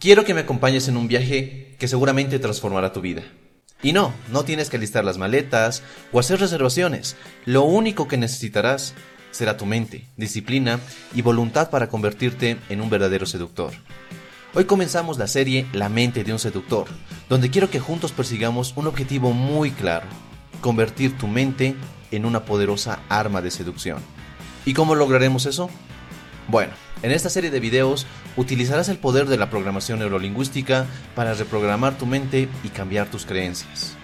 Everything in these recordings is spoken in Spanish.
Quiero que me acompañes en un viaje que seguramente transformará tu vida. Y no, no tienes que listar las maletas o hacer reservaciones. Lo único que necesitarás será tu mente, disciplina y voluntad para convertirte en un verdadero seductor. Hoy comenzamos la serie La mente de un seductor, donde quiero que juntos persigamos un objetivo muy claro, convertir tu mente en una poderosa arma de seducción. ¿Y cómo lograremos eso? Bueno, en esta serie de videos utilizarás el poder de la programación neurolingüística para reprogramar tu mente y cambiar tus creencias.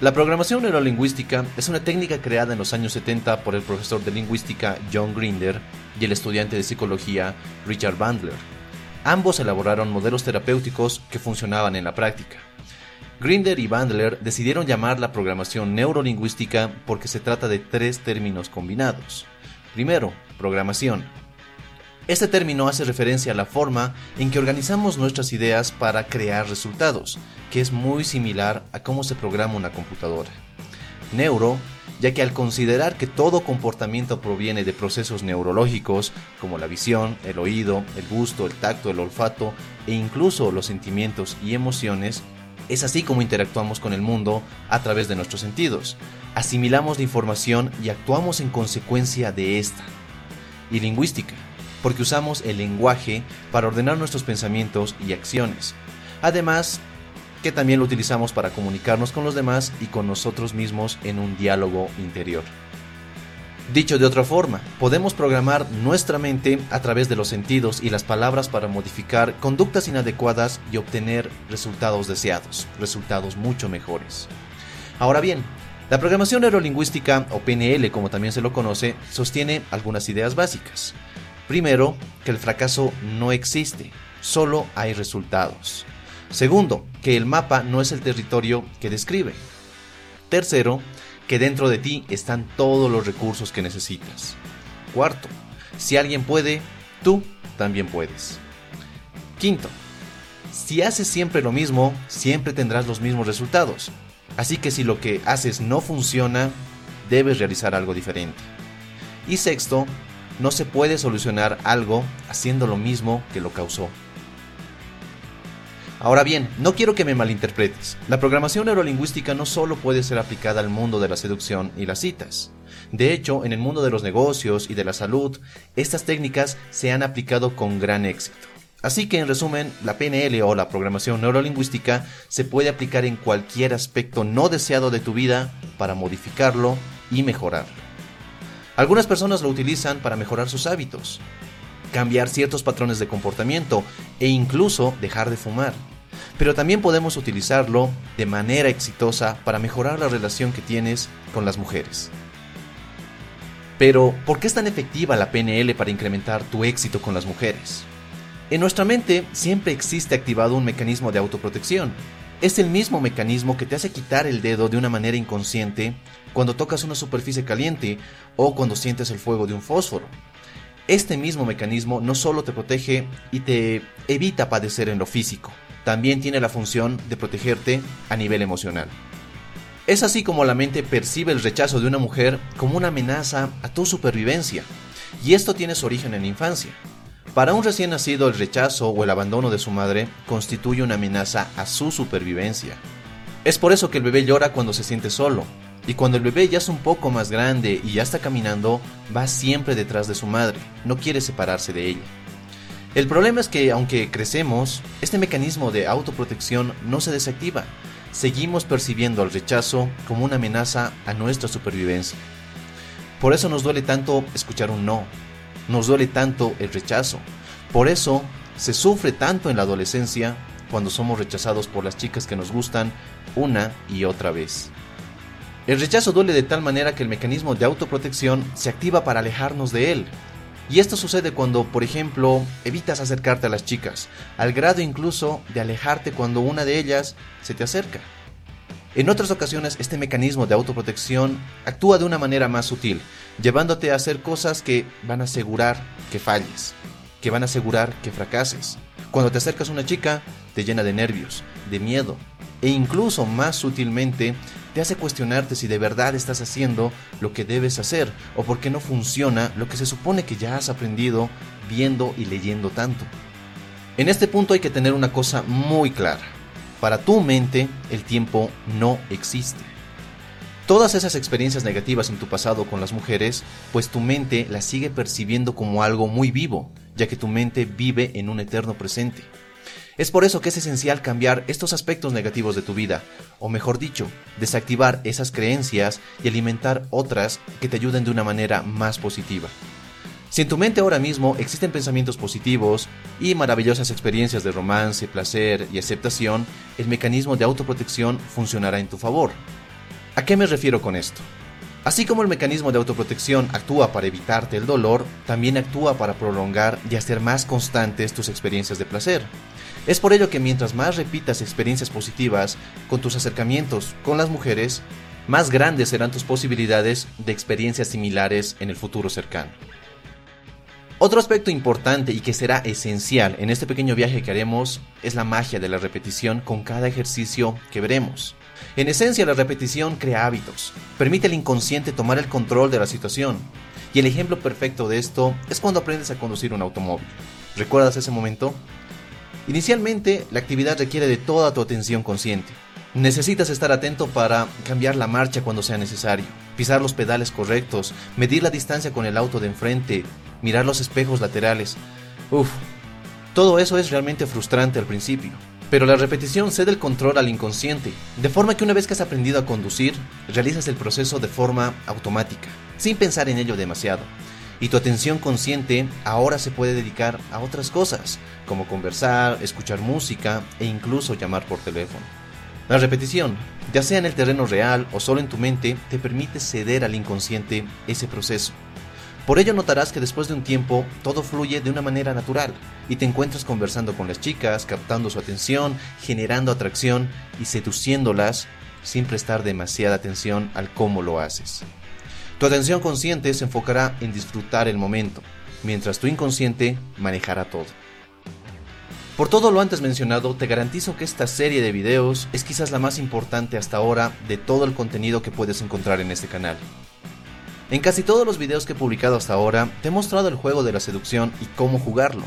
La programación neurolingüística es una técnica creada en los años 70 por el profesor de lingüística John Grinder y el estudiante de psicología Richard Bandler. Ambos elaboraron modelos terapéuticos que funcionaban en la práctica. Grinder y Bandler decidieron llamar la programación neurolingüística porque se trata de tres términos combinados. Primero, programación, este término hace referencia a la forma en que organizamos nuestras ideas para crear resultados, que es muy similar a cómo se programa una computadora. Neuro, ya que al considerar que todo comportamiento proviene de procesos neurológicos, como la visión, el oído, el gusto, el tacto, el olfato e incluso los sentimientos y emociones, es así como interactuamos con el mundo a través de nuestros sentidos. Asimilamos la información y actuamos en consecuencia de esta. Y lingüística, porque usamos el lenguaje para ordenar nuestros pensamientos y acciones. Además, que también lo utilizamos para comunicarnos con los demás y con nosotros mismos en un diálogo interior. Dicho de otra forma, podemos programar nuestra mente a través de los sentidos y las palabras para modificar conductas inadecuadas y obtener resultados deseados, resultados mucho mejores. Ahora bien, la programación neurolingüística, o PNL como también se lo conoce, sostiene algunas ideas básicas. Primero, que el fracaso no existe, solo hay resultados. Segundo, que el mapa no es el territorio que describe. Tercero, que dentro de ti están todos los recursos que necesitas. Cuarto, si alguien puede, tú también puedes. Quinto, si haces siempre lo mismo, siempre tendrás los mismos resultados. Así que si lo que haces no funciona, debes realizar algo diferente. Y sexto, no se puede solucionar algo haciendo lo mismo que lo causó. Ahora bien, no quiero que me malinterpretes. La programación neurolingüística no solo puede ser aplicada al mundo de la seducción y las citas. De hecho, en el mundo de los negocios y de la salud, estas técnicas se han aplicado con gran éxito. Así que en resumen, la PNL o la programación neurolingüística se puede aplicar en cualquier aspecto no deseado de tu vida para modificarlo y mejorarlo. Algunas personas lo utilizan para mejorar sus hábitos, cambiar ciertos patrones de comportamiento e incluso dejar de fumar. Pero también podemos utilizarlo de manera exitosa para mejorar la relación que tienes con las mujeres. Pero, ¿por qué es tan efectiva la PNL para incrementar tu éxito con las mujeres? En nuestra mente siempre existe activado un mecanismo de autoprotección. Es el mismo mecanismo que te hace quitar el dedo de una manera inconsciente cuando tocas una superficie caliente o cuando sientes el fuego de un fósforo. Este mismo mecanismo no solo te protege y te evita padecer en lo físico, también tiene la función de protegerte a nivel emocional. Es así como la mente percibe el rechazo de una mujer como una amenaza a tu supervivencia, y esto tiene su origen en la infancia. Para un recién nacido el rechazo o el abandono de su madre constituye una amenaza a su supervivencia. Es por eso que el bebé llora cuando se siente solo, y cuando el bebé ya es un poco más grande y ya está caminando, va siempre detrás de su madre, no quiere separarse de ella. El problema es que aunque crecemos, este mecanismo de autoprotección no se desactiva. Seguimos percibiendo el rechazo como una amenaza a nuestra supervivencia. Por eso nos duele tanto escuchar un no, nos duele tanto el rechazo. Por eso se sufre tanto en la adolescencia cuando somos rechazados por las chicas que nos gustan una y otra vez. El rechazo duele de tal manera que el mecanismo de autoprotección se activa para alejarnos de él. Y esto sucede cuando, por ejemplo, evitas acercarte a las chicas, al grado incluso de alejarte cuando una de ellas se te acerca. En otras ocasiones, este mecanismo de autoprotección actúa de una manera más sutil, llevándote a hacer cosas que van a asegurar que falles, que van a asegurar que fracases. Cuando te acercas a una chica, te llena de nervios, de miedo, e incluso más sutilmente te hace cuestionarte si de verdad estás haciendo lo que debes hacer o por qué no funciona lo que se supone que ya has aprendido viendo y leyendo tanto. En este punto hay que tener una cosa muy clara. Para tu mente, el tiempo no existe. Todas esas experiencias negativas en tu pasado con las mujeres, pues tu mente las sigue percibiendo como algo muy vivo, ya que tu mente vive en un eterno presente. Es por eso que es esencial cambiar estos aspectos negativos de tu vida, o mejor dicho, desactivar esas creencias y alimentar otras que te ayuden de una manera más positiva. Si en tu mente ahora mismo existen pensamientos positivos y maravillosas experiencias de romance, placer y aceptación, el mecanismo de autoprotección funcionará en tu favor. ¿A qué me refiero con esto? Así como el mecanismo de autoprotección actúa para evitarte el dolor, también actúa para prolongar y hacer más constantes tus experiencias de placer. Es por ello que mientras más repitas experiencias positivas con tus acercamientos con las mujeres, más grandes serán tus posibilidades de experiencias similares en el futuro cercano. Otro aspecto importante y que será esencial en este pequeño viaje que haremos es la magia de la repetición con cada ejercicio que veremos. En esencia, la repetición crea hábitos, permite al inconsciente tomar el control de la situación. Y el ejemplo perfecto de esto es cuando aprendes a conducir un automóvil. ¿Recuerdas ese momento? Inicialmente, la actividad requiere de toda tu atención consciente. Necesitas estar atento para cambiar la marcha cuando sea necesario, pisar los pedales correctos, medir la distancia con el auto de enfrente, mirar los espejos laterales. Uf, todo eso es realmente frustrante al principio, pero la repetición cede el control al inconsciente, de forma que una vez que has aprendido a conducir, realizas el proceso de forma automática, sin pensar en ello demasiado. Y tu atención consciente ahora se puede dedicar a otras cosas, como conversar, escuchar música e incluso llamar por teléfono. La repetición, ya sea en el terreno real o solo en tu mente, te permite ceder al inconsciente ese proceso por ello notarás que después de un tiempo todo fluye de una manera natural y te encuentras conversando con las chicas, captando su atención, generando atracción y seduciéndolas sin prestar demasiada atención al cómo lo haces. Tu atención consciente se enfocará en disfrutar el momento, mientras tu inconsciente manejará todo. Por todo lo antes mencionado, te garantizo que esta serie de videos es quizás la más importante hasta ahora de todo el contenido que puedes encontrar en este canal. En casi todos los videos que he publicado hasta ahora, te he mostrado el juego de la seducción y cómo jugarlo.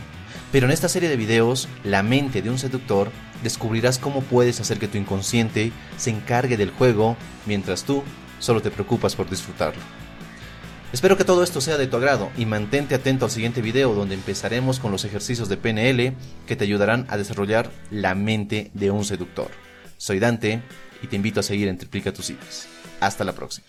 Pero en esta serie de videos, La mente de un seductor, descubrirás cómo puedes hacer que tu inconsciente se encargue del juego mientras tú solo te preocupas por disfrutarlo. Espero que todo esto sea de tu agrado y mantente atento al siguiente video donde empezaremos con los ejercicios de PNL que te ayudarán a desarrollar la mente de un seductor. Soy Dante y te invito a seguir en Triplica tus ideas. Hasta la próxima.